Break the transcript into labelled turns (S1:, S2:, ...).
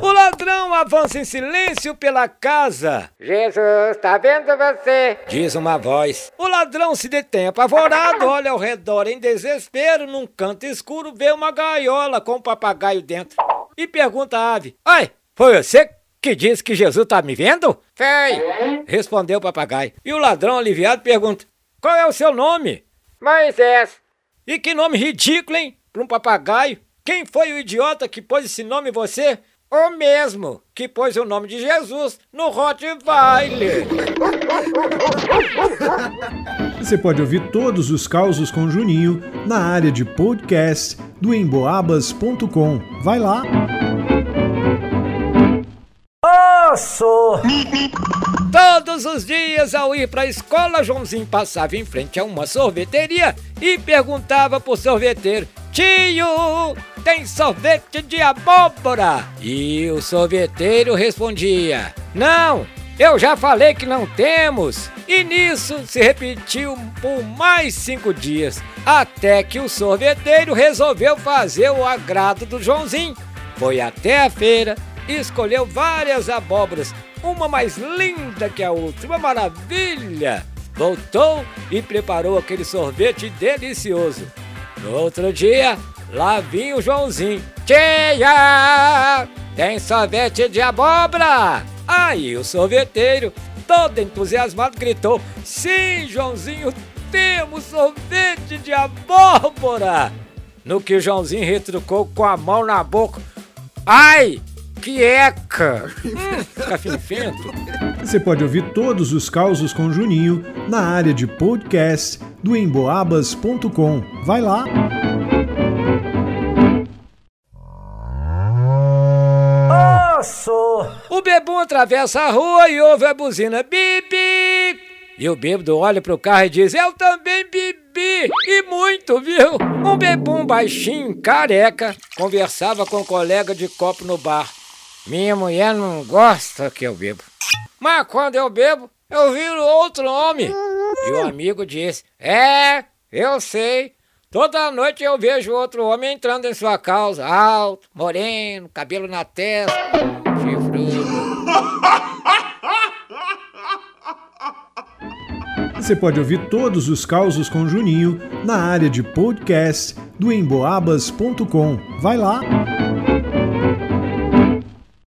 S1: O ladrão avança em silêncio pela casa.
S2: Jesus, tá vendo você?
S1: Diz uma voz. O ladrão se detém apavorado, olha ao redor em desespero. Num canto escuro, vê uma gaiola com um papagaio dentro. E pergunta à ave: Ai, foi você que disse que Jesus tá me vendo?
S2: Foi.
S1: Respondeu o papagaio. E o ladrão aliviado pergunta: Qual é o seu nome?
S2: Moisés.
S1: E que nome ridículo, hein? Para um papagaio. Quem foi o idiota que pôs esse nome em você? O mesmo que pôs o nome de Jesus no Rottweiler.
S3: Você pode ouvir todos os causos com Juninho na área de podcast do emboabas.com. Vai lá!
S1: Osso! Todos os dias ao ir para a escola, Joãozinho passava em frente a uma sorveteria e perguntava pro sorveteiro: Tio, tem sorvete de abóbora? E o sorveteiro respondia: Não, eu já falei que não temos. E nisso se repetiu por mais cinco dias, até que o sorveteiro resolveu fazer o agrado do Joãozinho. Foi até a feira, escolheu várias abóboras, uma mais linda que a outra, uma maravilha. Voltou e preparou aquele sorvete delicioso. No outro dia, lá vinha o Joãozinho. Tia! Tem sorvete de abóbora! Aí o sorveteiro, todo entusiasmado, gritou: Sim, Joãozinho, temos sorvete de abóbora! No que o Joãozinho retrucou com a mão na boca: Ai, que eca! Hum, fica finfento.
S3: Você pode ouvir todos os causos com Juninho na área de podcast do emboabas.com. Vai lá!
S1: O bebum atravessa a rua e ouve a buzina bibi. E o bêbado olha pro carro e diz: Eu também bebi! E muito, viu? Um bebum baixinho, careca, conversava com um colega de copo no bar. Minha mulher não gosta que eu bebo. Mas quando eu bebo, eu viro outro homem. E o amigo disse: É, eu sei. Toda noite eu vejo outro homem entrando em sua causa, alto, moreno, cabelo na testa, chifrudo.
S3: Você pode ouvir todos os causos com Juninho na área de podcast do emboabas.com. Vai lá!